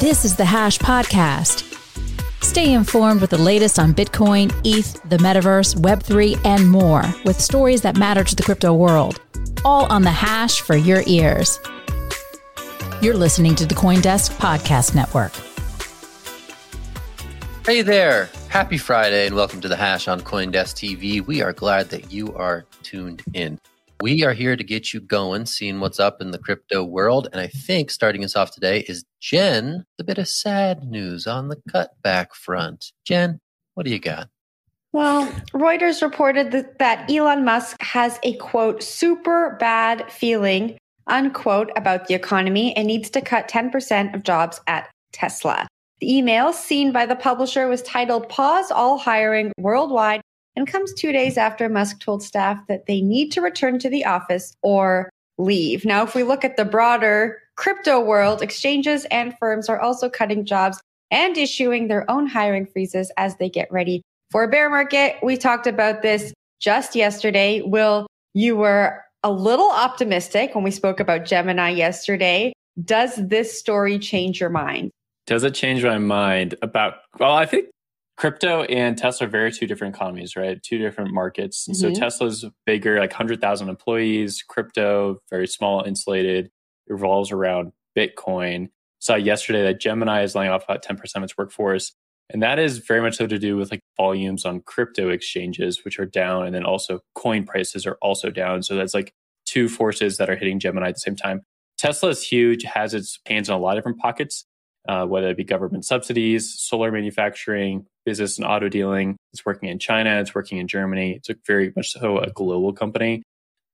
This is the Hash Podcast. Stay informed with the latest on Bitcoin, ETH, the metaverse, Web3, and more with stories that matter to the crypto world. All on the Hash for your ears. You're listening to the Coindesk Podcast Network. Hey there. Happy Friday and welcome to the Hash on Coindesk TV. We are glad that you are tuned in. We are here to get you going, seeing what's up in the crypto world. And I think starting us off today is Jen, a bit of sad news on the cutback front. Jen, what do you got? Well, Reuters reported that, that Elon Musk has a quote, super bad feeling, unquote, about the economy and needs to cut 10% of jobs at Tesla. The email seen by the publisher was titled Pause All Hiring Worldwide and comes two days after Musk told staff that they need to return to the office or leave. Now, if we look at the broader crypto world, exchanges and firms are also cutting jobs and issuing their own hiring freezes as they get ready for a bear market. We talked about this just yesterday. Will, you were a little optimistic when we spoke about Gemini yesterday. Does this story change your mind? Does it change my mind about, well, I think crypto and Tesla are very two different economies, right? Two different markets. Mm-hmm. So Tesla's bigger, like 100,000 employees, crypto, very small, insulated, revolves around Bitcoin. Saw yesterday that Gemini is laying off about 10% of its workforce. And that is very much so to do with like volumes on crypto exchanges, which are down. And then also coin prices are also down. So that's like two forces that are hitting Gemini at the same time. Tesla is huge, has its hands in a lot of different pockets, uh, whether it be government subsidies, solar manufacturing, business and auto dealing. It's working in China, it's working in Germany. It's a very much so a global company.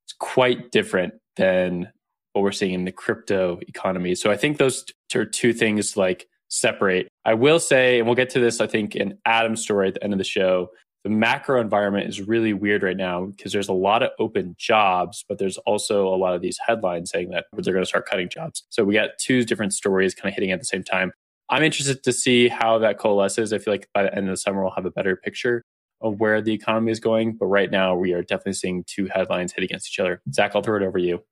It's quite different than what we're seeing in the crypto economy. So I think those are two things like separate. I will say, and we'll get to this, I think, in Adam's story at the end of the show. The macro environment is really weird right now because there's a lot of open jobs, but there's also a lot of these headlines saying that they're going to start cutting jobs. So we got two different stories kind of hitting at the same time. I'm interested to see how that coalesces. I feel like by the end of the summer, we'll have a better picture of where the economy is going. But right now, we are definitely seeing two headlines hit against each other. Zack, I'll throw it over to you.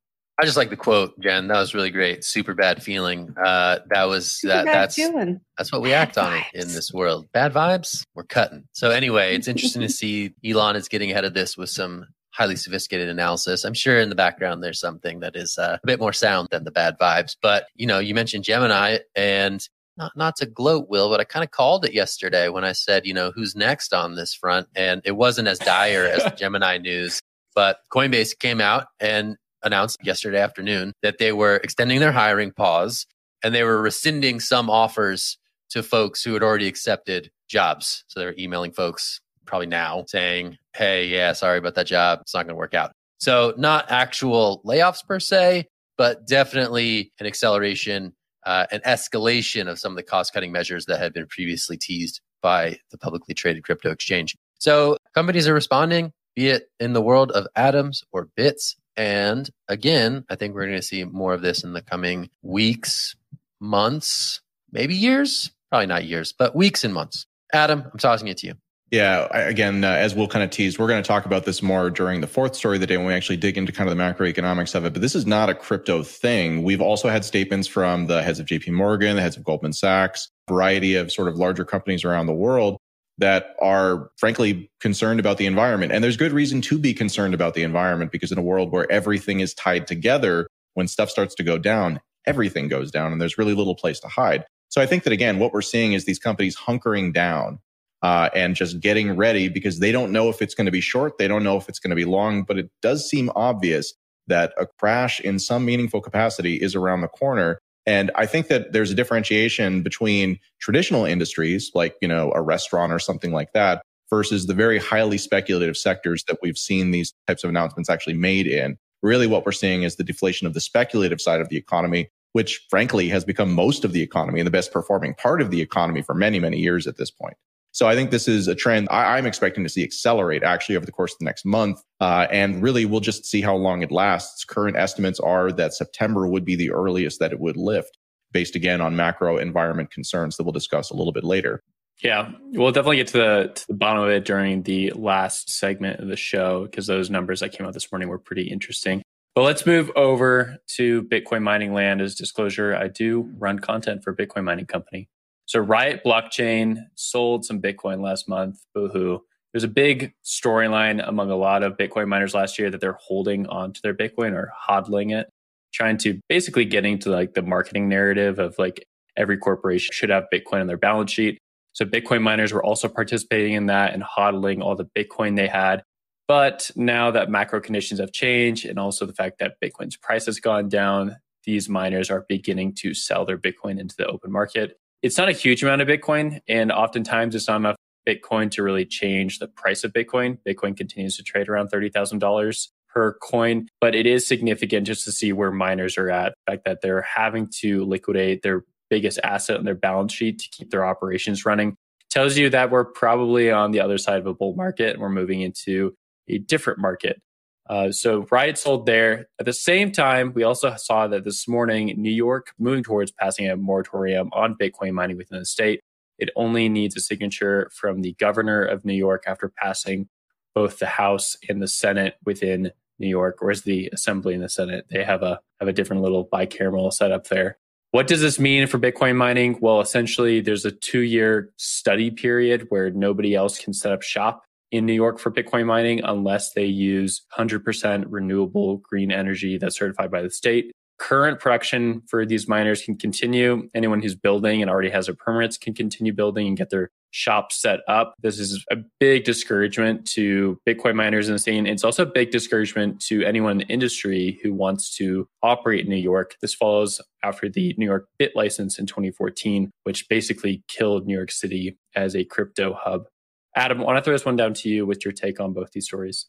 I just like the quote, Jen. That was really great. Super bad feeling. Uh, that was Super that. That's feeling. that's what we bad act vibes. on in this world. Bad vibes. We're cutting. So anyway, it's interesting to see Elon is getting ahead of this with some highly sophisticated analysis. I'm sure in the background there's something that is uh, a bit more sound than the bad vibes. But you know, you mentioned Gemini, and not not to gloat, Will, but I kind of called it yesterday when I said, you know, who's next on this front, and it wasn't as dire as the Gemini news. But Coinbase came out and announced yesterday afternoon that they were extending their hiring pause and they were rescinding some offers to folks who had already accepted jobs. So they're emailing folks probably now saying, "Hey, yeah, sorry about that job. It's not going to work out." So not actual layoffs per se, but definitely an acceleration uh, an escalation of some of the cost cutting measures that had been previously teased by the publicly traded crypto exchange. So companies are responding, be it in the world of atoms or bits. And again, I think we're going to see more of this in the coming weeks, months, maybe years. Probably not years, but weeks and months. Adam, I'm tossing it to you. Yeah, again, uh, as we'll kind of tease, we're going to talk about this more during the fourth story of the day when we actually dig into kind of the macroeconomics of it. But this is not a crypto thing. We've also had statements from the heads of JP Morgan, the heads of Goldman Sachs, variety of sort of larger companies around the world that are frankly concerned about the environment. And there's good reason to be concerned about the environment because in a world where everything is tied together, when stuff starts to go down, everything goes down and there's really little place to hide. So I think that again, what we're seeing is these companies hunkering down uh, and just getting ready because they don't know if it's going to be short. They don't know if it's going to be long, but it does seem obvious that a crash in some meaningful capacity is around the corner. And I think that there's a differentiation between traditional industries like, you know, a restaurant or something like that versus the very highly speculative sectors that we've seen these types of announcements actually made in. Really what we're seeing is the deflation of the speculative side of the economy, which frankly has become most of the economy and the best performing part of the economy for many, many years at this point. So I think this is a trend I, am expecting to see accelerate actually over the course of the next month. Uh, and really, we'll just see how long it lasts. Current estimates are that September would be the earliest that it would lift, based again on macro environment concerns that we'll discuss a little bit later. Yeah, we'll definitely get to the to the bottom of it during the last segment of the show because those numbers that came out this morning were pretty interesting. But let's move over to Bitcoin mining land as disclosure. I do run content for Bitcoin mining company. So Riot Blockchain sold some Bitcoin last month. Boohoo. There's a big storyline among a lot of Bitcoin miners last year that they're holding on to their Bitcoin or hodling it, trying to basically getting to like the marketing narrative of like every corporation should have Bitcoin on their balance sheet. So Bitcoin miners were also participating in that and hodling all the Bitcoin they had. But now that macro conditions have changed and also the fact that Bitcoin's price has gone down, these miners are beginning to sell their Bitcoin into the open market. It's not a huge amount of Bitcoin, and oftentimes it's not enough Bitcoin to really change the price of Bitcoin. Bitcoin continues to trade around $30,000 per coin, but it is significant just to see where miners are at. The fact that they're having to liquidate their biggest asset on their balance sheet to keep their operations running tells you that we're probably on the other side of a bull market and we're moving into a different market. Uh, so Riot sold there. At the same time, we also saw that this morning, New York moving towards passing a moratorium on Bitcoin mining within the state. It only needs a signature from the governor of New York after passing both the House and the Senate within New York, whereas the Assembly and the Senate they have a have a different little bicameral setup there. What does this mean for Bitcoin mining? Well, essentially, there's a two year study period where nobody else can set up shop in New York for Bitcoin mining unless they use 100% renewable green energy that's certified by the state. Current production for these miners can continue. Anyone who's building and already has their permits can continue building and get their shop set up. This is a big discouragement to Bitcoin miners in the scene. It's also a big discouragement to anyone in the industry who wants to operate in New York. This follows after the New York BitLicense in 2014, which basically killed New York City as a crypto hub. Adam, I want to throw this one down to you with your take on both these stories.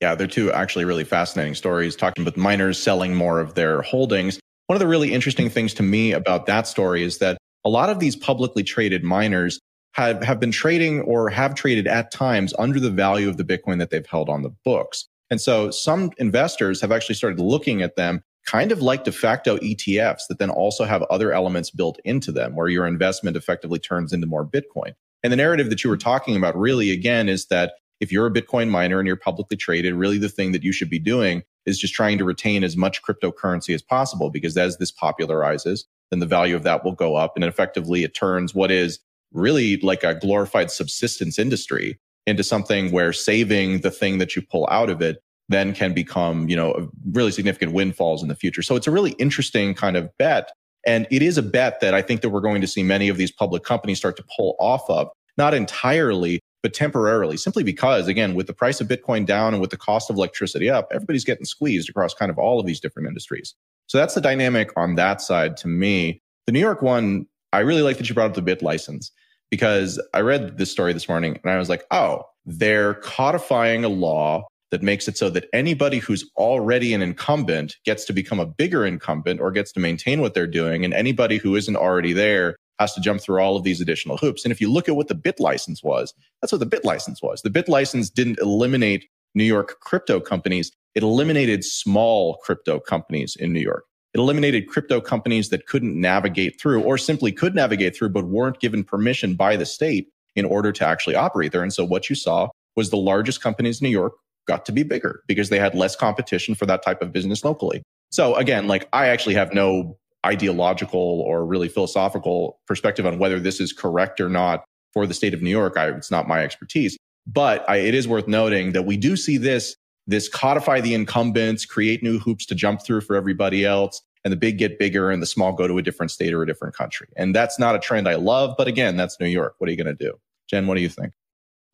Yeah, they're two actually really fascinating stories talking about miners selling more of their holdings. One of the really interesting things to me about that story is that a lot of these publicly traded miners have, have been trading or have traded at times under the value of the Bitcoin that they've held on the books. And so some investors have actually started looking at them kind of like de facto ETFs that then also have other elements built into them where your investment effectively turns into more Bitcoin. And the narrative that you were talking about really, again, is that if you're a Bitcoin miner and you're publicly traded, really the thing that you should be doing is just trying to retain as much cryptocurrency as possible because as this popularizes, then the value of that will go up. And effectively, it turns what is really like a glorified subsistence industry into something where saving the thing that you pull out of it then can become, you know, really significant windfalls in the future. So it's a really interesting kind of bet and it is a bet that I think that we're going to see many of these public companies start to pull off of, not entirely, but temporarily, simply because, again, with the price of Bitcoin down and with the cost of electricity up, everybody's getting squeezed across kind of all of these different industries. So that's the dynamic on that side to me. The New York one, I really like that you brought up the BitLicense because I read this story this morning and I was like, oh, they're codifying a law that makes it so that anybody who's already an incumbent gets to become a bigger incumbent or gets to maintain what they're doing. And anybody who isn't already there has to jump through all of these additional hoops. And if you look at what the BitLicense was, that's what the BitLicense was. The BitLicense didn't eliminate New York crypto companies. It eliminated small crypto companies in New York. It eliminated crypto companies that couldn't navigate through or simply could navigate through, but weren't given permission by the state in order to actually operate there. And so what you saw was the largest companies in New York got to be bigger because they had less competition for that type of business locally. So again, like I actually have no ideological or really philosophical perspective on whether this is correct or not for the state of New York. I, it's not my expertise, but I, it is worth noting that we do see this, this codify the incumbents, create new hoops to jump through for everybody else. And the big get bigger and the small go to a different state or a different country. And that's not a trend I love. But again, that's New York. What are you going to do? Jen, what do you think?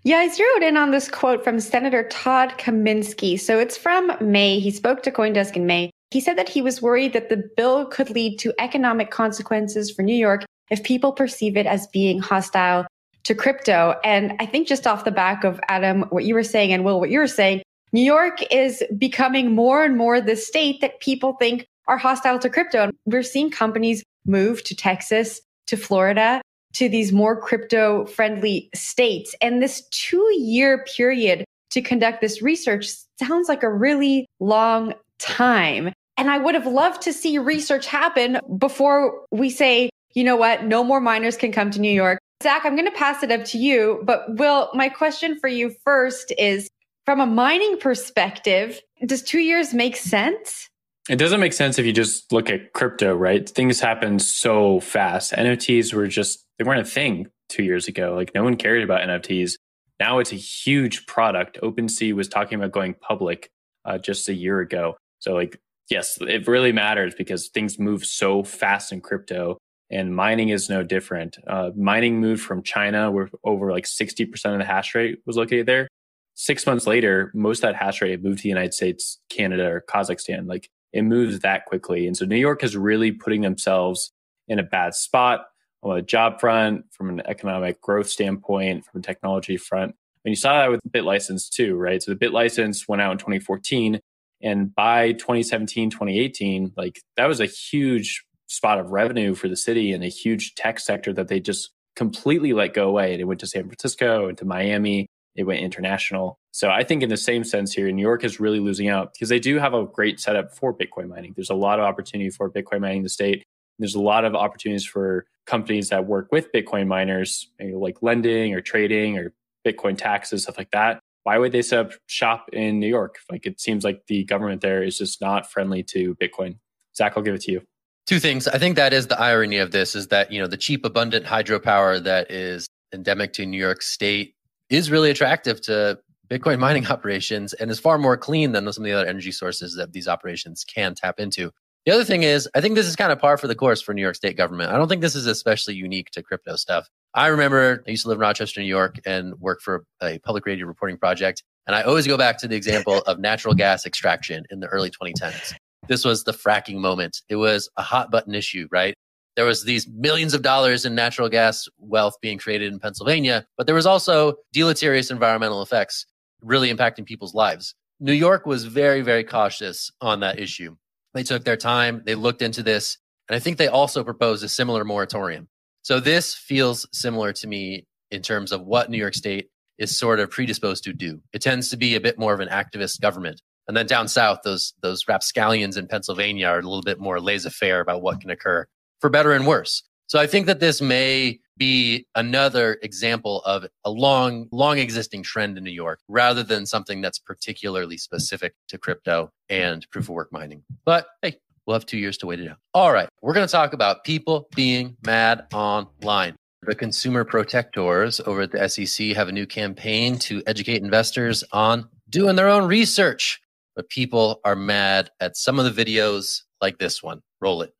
Yeah, I zeroed in on this quote from Senator Todd Kaminsky. So it's from May. He spoke to Coindesk in May. He said that he was worried that the bill could lead to economic consequences for New York if people perceive it as being hostile to crypto. And I think just off the back of Adam, what you were saying, and Will, what you were saying, New York is becoming more and more the state that people think are hostile to crypto. And we're seeing companies move to Texas, to Florida, to these more crypto friendly states. And this two year period to conduct this research sounds like a really long time. And I would have loved to see research happen before we say, you know what, no more miners can come to New York. Zack, I'm going to pass it up to you. But Will, my question for you first is from a mining perspective, does two years make sense? It doesn't make sense if you just look at crypto, right? Things happen so fast. NFTs were just, they weren't a thing two years ago. Like no one cared about NFTs. Now it's a huge product. OpenSea was talking about going public uh, just a year ago. So, like, yes, it really matters because things move so fast in crypto, and mining is no different. Uh, mining moved from China, where over like 60% of the hash rate was located there. Six months later, most of that hash rate moved to the United States, Canada, or Kazakhstan. Like, it moves that quickly. And so, New York is really putting themselves in a bad spot on a job front, from an economic growth standpoint, from a technology front. And you saw that with the BitLicense too, right? So the BitLicense went out in 2014. And by 2017, 2018, like that was a huge spot of revenue for the city and a huge tech sector that they just completely let go away. And it went to San Francisco and to Miami. It went international. So I think in the same sense here, New York is really losing out because they do have a great setup for Bitcoin mining. There's a lot of opportunity for Bitcoin mining in the state. There's a lot of opportunities for companies that work with Bitcoin miners, like lending or trading or Bitcoin taxes, stuff like that. Why would they set up shop in New York? Like it seems like the government there is just not friendly to Bitcoin. Zack, I'll give it to you. Two things. I think that is the irony of this is that, you know, the cheap, abundant hydropower that is endemic to New York State is really attractive to Bitcoin mining operations and is far more clean than some of the other energy sources that these operations can tap into. The other thing is, I think this is kind of par for the course for New York State government. I don't think this is especially unique to crypto stuff. I remember I used to live in Rochester, New York, and work for a public radio reporting project. And I always go back to the example of natural gas extraction in the early 2010s. This was the fracking moment. It was a hot button issue, right? There was these millions of dollars in natural gas wealth being created in Pennsylvania, but there was also deleterious environmental effects really impacting people's lives. New York was very, very cautious on that issue. They took their time, they looked into this, and I think they also proposed a similar moratorium. So this feels similar to me in terms of what New York State is sort of predisposed to do. It tends to be a bit more of an activist government. And then down south, those those rapscallions in Pennsylvania are a little bit more laissez-faire about what can occur, for better and worse. So I think that this may be another example of a long, long existing trend in New York rather than something that's particularly specific to crypto and proof of work mining. But hey, we'll have two years to wait it out. All right, we're going to talk about people being mad online. The consumer protectors over at the SEC have a new campaign to educate investors on doing their own research. But people are mad at some of the videos like this one. Roll it.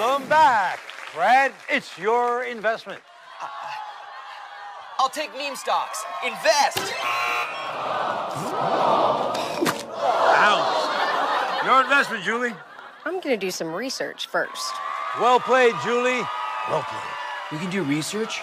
Welcome back. Brad, it's your investment. I'll take meme stocks. Invest. Ouch. Your investment, Julie. I'm going to do some research first. Well played, Julie. Well played. We can do research?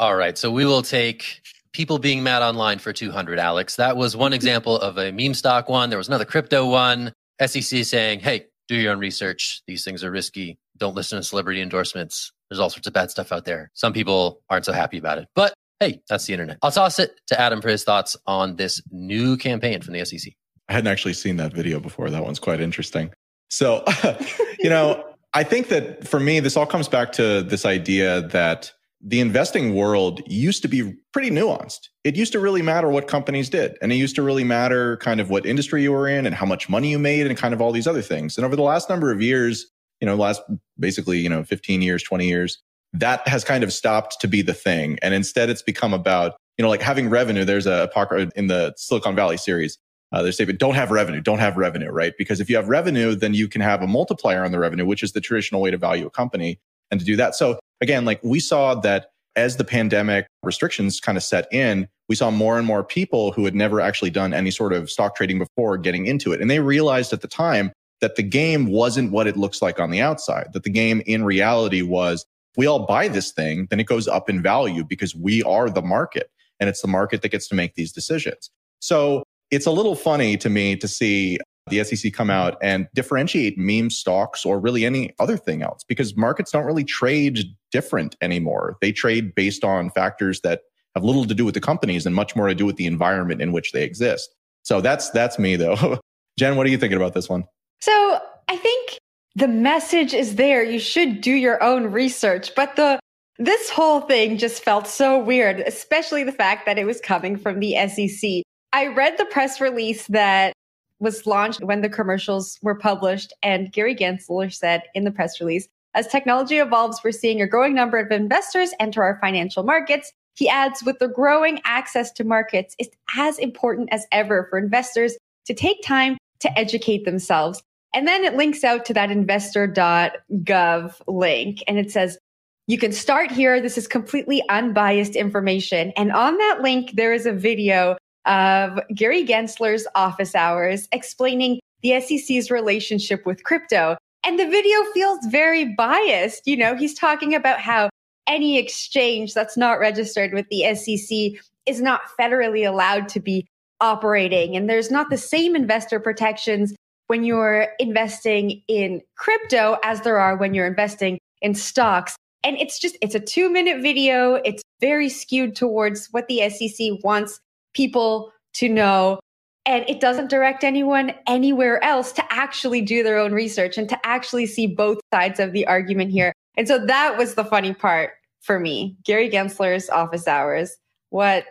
All right. So we will take people being mad online for 200, Alex. That was one example of a meme stock one. There was another crypto one. SEC saying, hey, do your own research. These things are risky. Don't listen to celebrity endorsements. There's all sorts of bad stuff out there. Some people aren't so happy about it, but hey, that's the internet. I'll toss it to Adam for his thoughts on this new campaign from the SEC. I hadn't actually seen that video before. That one's quite interesting. So, you know, I think that for me, this all comes back to this idea that the investing world used to be pretty nuanced. It used to really matter what companies did. And it used to really matter kind of what industry you were in and how much money you made and kind of all these other things. And over the last number of years, you know, last basically, you know, 15 years, 20 years, that has kind of stopped to be the thing. And instead it's become about, you know, like having revenue. There's a in the Silicon Valley series. Uh, they say, but don't have revenue, don't have revenue, right? Because if you have revenue, then you can have a multiplier on the revenue, which is the traditional way to value a company and to do that. So again, like we saw that as the pandemic restrictions kind of set in, we saw more and more people who had never actually done any sort of stock trading before getting into it. And they realized at the time that the game wasn't what it looks like on the outside, that the game in reality was we all buy this thing, then it goes up in value because we are the market and it's the market that gets to make these decisions. So it's a little funny to me to see the SEC come out and differentiate meme stocks or really any other thing else because markets don't really trade different anymore. They trade based on factors that have little to do with the companies and much more to do with the environment in which they exist. So that's that's me though. Jen, what are you thinking about this one? So, I think the message is there. You should do your own research, but the this whole thing just felt so weird, especially the fact that it was coming from the SEC. I read the press release that was launched when the commercials were published. And Gary Gensler said in the press release, as technology evolves, we're seeing a growing number of investors enter our financial markets. He adds, with the growing access to markets, it's as important as ever for investors to take time to educate themselves. And then it links out to that investor.gov link and it says, you can start here. This is completely unbiased information. And on that link, there is a video of Gary Gensler's office hours explaining the SEC's relationship with crypto. And the video feels very biased. You know, he's talking about how any exchange that's not registered with the SEC is not federally allowed to be operating. And there's not the same investor protections when you're investing in crypto as there are when you're investing in stocks. And it's just, it's a two minute video. It's very skewed towards what the SEC wants people to know. And it doesn't direct anyone anywhere else to actually do their own research and to actually see both sides of the argument here. And so that was the funny part for me. Gary Gensler's office hours. What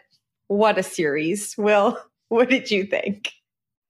what a series. Will, what did you think?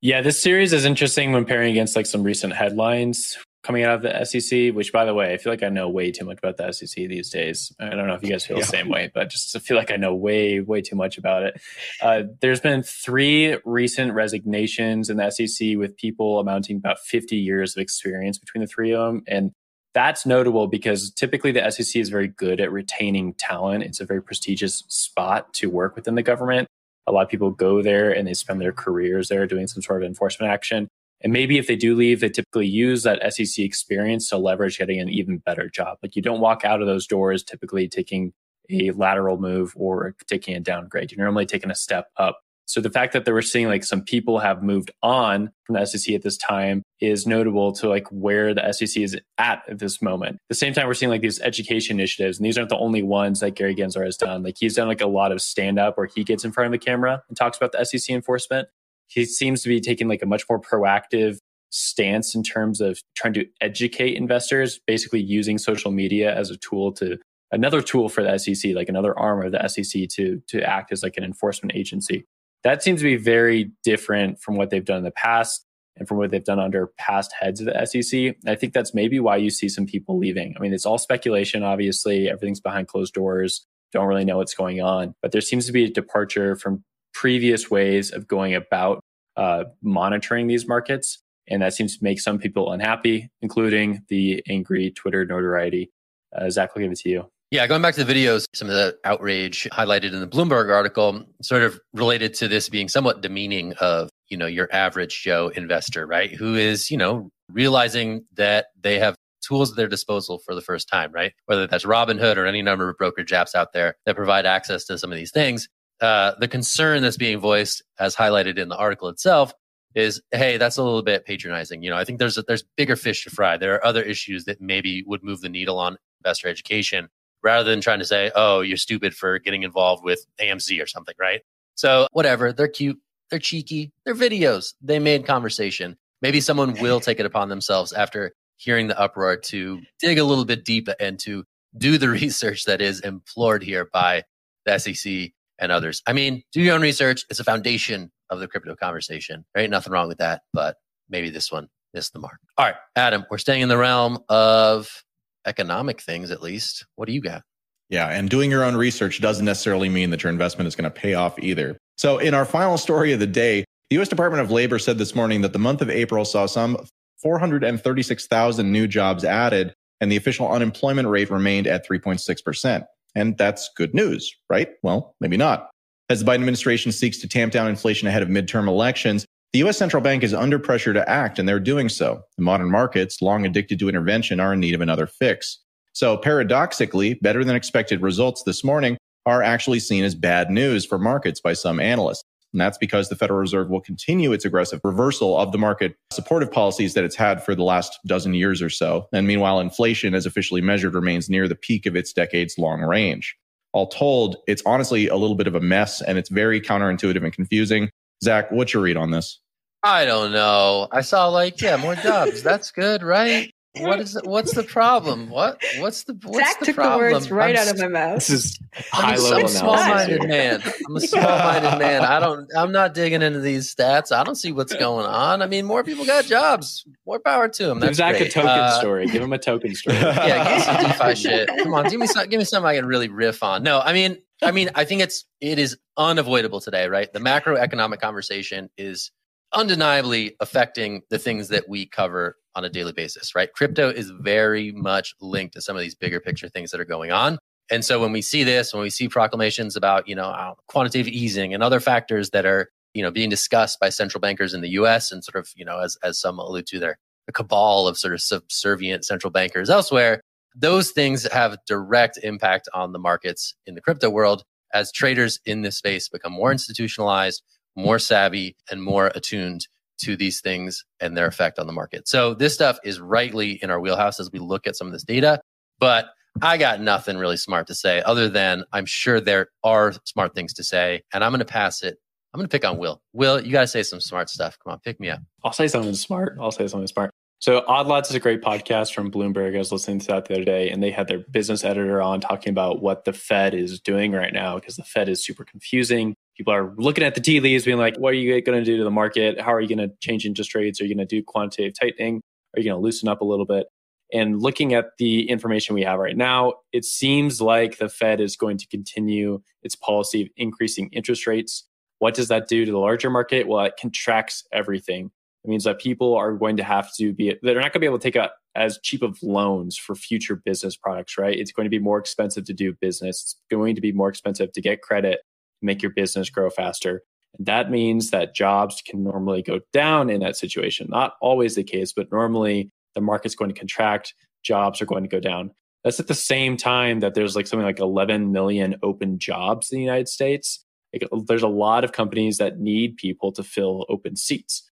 Yeah, this series is interesting when pairing against like some recent headlines coming out of the SEC, which by the way, I feel like I know way too much about the SEC these days. I don't know if you guys feel yeah. the same way, but just feel like I know way, way too much about it. Uh, there's been three recent resignations in the SEC with people amounting about 50 years of experience between the three of them. And that's notable because typically the SEC is very good at retaining talent. It's a very prestigious spot to work within the government. A lot of people go there and they spend their careers there doing some sort of enforcement action. And maybe if they do leave, they typically use that SEC experience to leverage getting an even better job. Like you don't walk out of those doors typically taking a lateral move or taking a downgrade. You're normally taking a step up. So the fact that they were seeing like some people have moved on from the SEC at this time is notable to like where the SEC is at at this moment. At the same time, we're seeing like these education initiatives, and these aren't the only ones that Gary Gensler has done. Like he's done like a lot of stand up where he gets in front of the camera and talks about the SEC enforcement he seems to be taking like a much more proactive stance in terms of trying to educate investors, basically using social media as a tool to another tool for the SEC, like another arm of the SEC to to act as like an enforcement agency. That seems to be very different from what they've done in the past and from what they've done under past heads of the SEC. I think that's maybe why you see some people leaving. I mean, it's all speculation, obviously. Everything's behind closed doors. Don't really know what's going on. But there seems to be a departure from previous ways of going about uh, monitoring these markets. And that seems to make some people unhappy, including the angry Twitter notoriety. Uh, Zack, I'll give it to you. Yeah, going back to the videos, some of the outrage highlighted in the Bloomberg article sort of related to this being somewhat demeaning of, you know, your average Joe investor, right? Who is, you know, realizing that they have tools at their disposal for the first time, right? Whether that's Robinhood or any number of brokerage apps out there that provide access to some of these things. Uh, the concern that's being voiced, as highlighted in the article itself, is hey, that's a little bit patronizing. You know, I think there's a, there's bigger fish to fry. There are other issues that maybe would move the needle on investor education rather than trying to say, oh, you're stupid for getting involved with AMC or something, right? So whatever, they're cute, they're cheeky, they're videos, they made conversation. Maybe someone will take it upon themselves after hearing the uproar to dig a little bit deeper and to do the research that is implored here by the SEC and others. I mean, do your own research. It's a foundation of the crypto conversation. There ain't nothing wrong with that, but maybe this one missed the mark. All right, Adam, we're staying in the realm of economic things at least. What do you got? Yeah, and doing your own research doesn't necessarily mean that your investment is going to pay off either. So, in our final story of the day, the US Department of Labor said this morning that the month of April saw some 436,000 new jobs added, and the official unemployment rate remained at 3.6%. And that's good news, right? Well, maybe not. As the Biden administration seeks to tamp down inflation ahead of midterm elections, the US central bank is under pressure to act, and they're doing so. The modern markets, long addicted to intervention, are in need of another fix. So, paradoxically, better than expected results this morning are actually seen as bad news for markets by some analysts. And that's because the Federal Reserve will continue its aggressive reversal of the market supportive policies that it's had for the last dozen years or so. And meanwhile, inflation, as officially measured, remains near the peak of its decades long range. All told, it's honestly a little bit of a mess and it's very counterintuitive and confusing. Zack, what's your read on this? I don't know. I saw like, yeah, more jobs. That's good, right? What is it? What's the problem? What what's the what's Zack the took problem? the words right I'm out of my mouth. This is high I'm high a level small-minded man. I'm a small-minded man. I don't. I'm not digging into these stats. I don't see what's going on. I mean, more people got jobs. More power to them. Give That's Zack a token Uh, story. Give him a token story. yeah, give me some DeFi shit. Come on, give me some. Give me something I can really riff on. No, I mean, I mean, I think it's it is unavoidable today, right? The macroeconomic conversation is undeniably affecting the things that we cover on a daily basis, right? Crypto is very much linked to some of these bigger picture things that are going on. And so when we see this, when we see proclamations about, you know, uh, quantitative easing and other factors that are, you know, being discussed by central bankers in the US and sort of, you know, as, as some allude to there, a cabal of sort of subservient central bankers elsewhere, those things have direct impact on the markets in the crypto world as traders in this space become more institutionalized, more savvy, and more attuned to these things and their effect on the market. So this stuff is rightly in our wheelhouse as we look at some of this data. But I got nothing really smart to say other than I'm sure there are smart things to say. And I'm going to pass it. I'm going to pick on Will. Will, you got to say some smart stuff. Come on, pick me up. I'll say something smart. I'll say something smart. So Odd Lots is a great podcast from Bloomberg. I was listening to that the other day, and they had their business editor on talking about what the Fed is doing right now because the Fed is super confusing. People are looking at the tea leaves, being like, "What are you going to do to the market? How are you going to change interest rates? Are you going to do quantitative tightening? Are you going to loosen up a little bit?" And looking at the information we have right now, it seems like the Fed is going to continue its policy of increasing interest rates. What does that do to the larger market? Well, it contracts everything. It means that people are going to have to be, they're not going to be able to take out as cheap of loans for future business products, right? It's going to be more expensive to do business. It's going to be more expensive to get credit, make your business grow faster. That means that jobs can normally go down in that situation. Not always the case, but normally the market's going to contract, jobs are going to go down. That's at the same time that there's like something like 11 million open jobs in the United States. Like, there's a lot of companies that need people to fill open seats.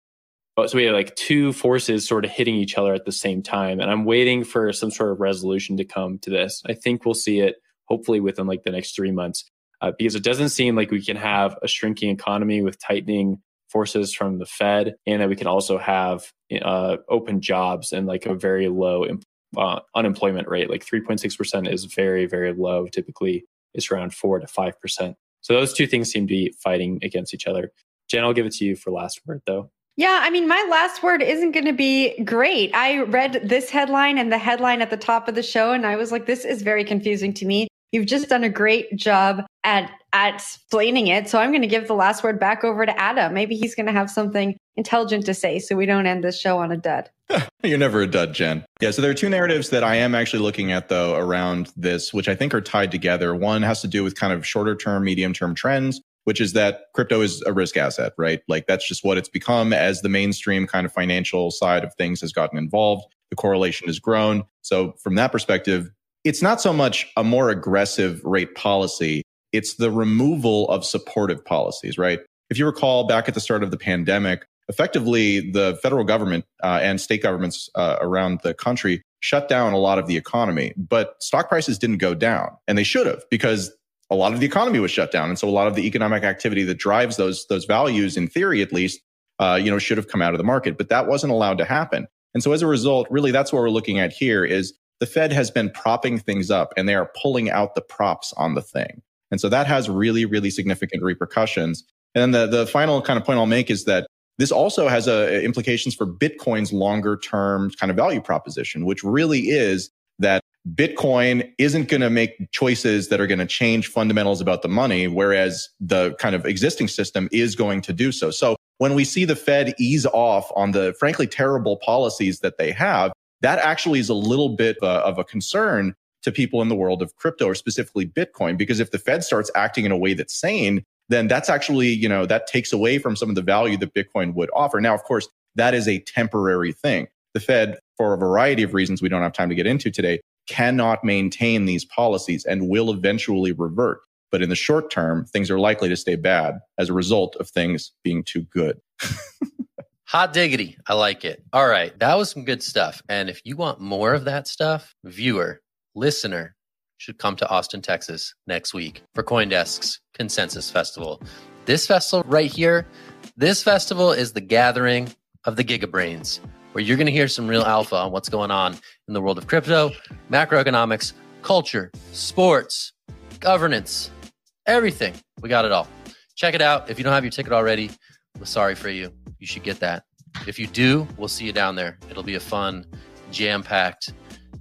So we have like two forces sort of hitting each other at the same time. And I'm waiting for some sort of resolution to come to this. I think we'll see it hopefully within like the next three months uh, because it doesn't seem like we can have a shrinking economy with tightening forces from the Fed and that we can also have uh, open jobs and like a very low uh, unemployment rate. Like 3.6% is very, very low. Typically, it's around 4 to 5%. So those two things seem to be fighting against each other. Jen, I'll give it to you for last word though. Yeah, I mean, my last word isn't going to be great. I read this headline and the headline at the top of the show, and I was like, this is very confusing to me. You've just done a great job at at explaining it. So I'm going to give the last word back over to Adam. Maybe he's going to have something intelligent to say so we don't end this show on a dud. You're never a dud, Jen. Yeah, so there are two narratives that I am actually looking at though around this, which I think are tied together. One has to do with kind of shorter term, medium term trends, which is that crypto is a risk asset, right? Like that's just what it's become as the mainstream kind of financial side of things has gotten involved. The correlation has grown. So from that perspective, it's not so much a more aggressive rate policy. It's the removal of supportive policies, right? If you recall back at the start of the pandemic, effectively the federal government uh, and state governments uh, around the country shut down a lot of the economy, but stock prices didn't go down and they should have because a lot of the economy was shut down. And so a lot of the economic activity that drives those, those values in theory, at least, uh, you know, should have come out of the market, but that wasn't allowed to happen. And so as a result, really that's what we're looking at here is the Fed has been propping things up and they are pulling out the props on the thing. And so that has really, really significant repercussions. And then the, the final kind of point I'll make is that this also has uh, implications for Bitcoin's longer term kind of value proposition, which really is that Bitcoin isn't going to make choices that are going to change fundamentals about the money, whereas the kind of existing system is going to do so. So when we see the Fed ease off on the frankly terrible policies that they have, that actually is a little bit uh, of a concern to people in the world of crypto or specifically Bitcoin, because if the Fed starts acting in a way that's sane, then that's actually, you know, that takes away from some of the value that Bitcoin would offer. Now, of course, that is a temporary thing. The Fed, for a variety of reasons we don't have time to get into today, cannot maintain these policies and will eventually revert. But in the short term, things are likely to stay bad as a result of things being too good. Hot diggity. I like it. All right. That was some good stuff. And if you want more of that stuff, viewer, listener should come to Austin, Texas next week for Coindesk's Consensus Festival. This festival right here, this festival is the gathering of the gigabrains. where you're going to hear some real alpha on what's going on in the world of crypto, macroeconomics, culture, sports, governance, everything. We got it all. Check it out. If you don't have your ticket already, sorry for you. You should get that. If you do, we'll see you down there. It'll be a fun, jam packed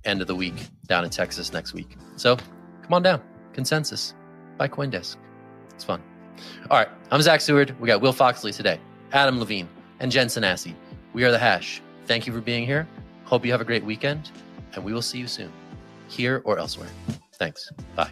end of the week down in Texas next week. So come on down. Consensus by Coindesk. It's fun. All right. I'm Zack Seward. We got Will Foxley today, Adam Levine, and Jen Sanasie. We are the hash. Thank you for being here. Hope you have a great weekend, and we will see you soon, here or elsewhere. Thanks. Bye.